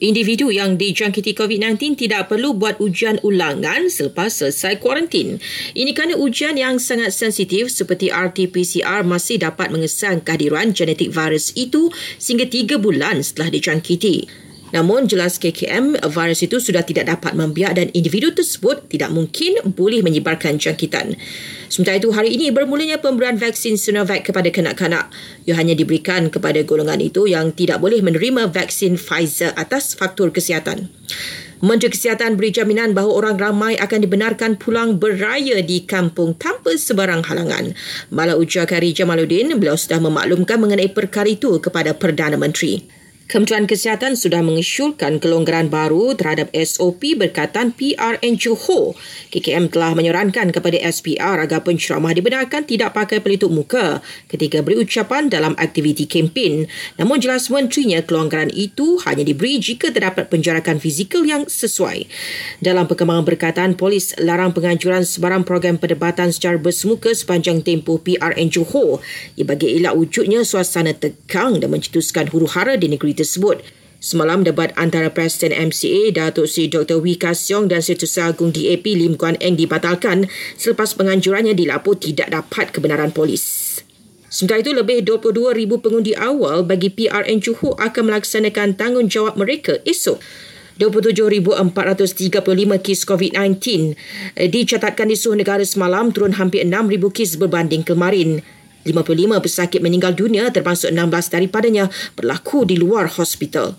Individu yang dijangkiti COVID-19 tidak perlu buat ujian ulangan selepas selesai kuarantin. Ini kerana ujian yang sangat sensitif seperti RT-PCR masih dapat mengesan kehadiran genetik virus itu sehingga tiga bulan setelah dijangkiti. Namun jelas KKM, virus itu sudah tidak dapat membiak dan individu tersebut tidak mungkin boleh menyebarkan jangkitan. Sementara itu, hari ini bermulanya pemberian vaksin Sinovac kepada kanak-kanak. Ia hanya diberikan kepada golongan itu yang tidak boleh menerima vaksin Pfizer atas faktor kesihatan. Menteri Kesihatan beri jaminan bahawa orang ramai akan dibenarkan pulang beraya di kampung tanpa sebarang halangan. Malah ujar Kari Jamaluddin, beliau sudah memaklumkan mengenai perkara itu kepada Perdana Menteri. Kementerian Kesihatan sudah mengisyurkan kelonggaran baru terhadap SOP berkaitan PRN Johor. KKM telah menyarankan kepada SPR agar penceramah dibenarkan tidak pakai pelitup muka ketika beri ucapan dalam aktiviti kempen. Namun jelas menterinya kelonggaran itu hanya diberi jika terdapat penjarakan fizikal yang sesuai. Dalam perkembangan berkaitan, polis larang penganjuran sebarang program perdebatan secara bersemuka sepanjang tempoh PRN Johor. Ia bagi elak wujudnya suasana tegang dan mencetuskan huru hara di negeri tersebut. Semalam debat antara Presiden MCA Datuk Seri Dr. Wee Ka Siong dan Setiausaha Agung DAP Lim Kuan Eng dibatalkan selepas penganjurannya dilapor tidak dapat kebenaran polis. Sementara itu, lebih 22,000 pengundi awal bagi PRN Johor akan melaksanakan tanggungjawab mereka esok. 27,435 kes COVID-19 dicatatkan di seluruh negara semalam turun hampir 6,000 kes berbanding kemarin. 55 pesakit meninggal dunia termasuk 16 daripadanya berlaku di luar hospital.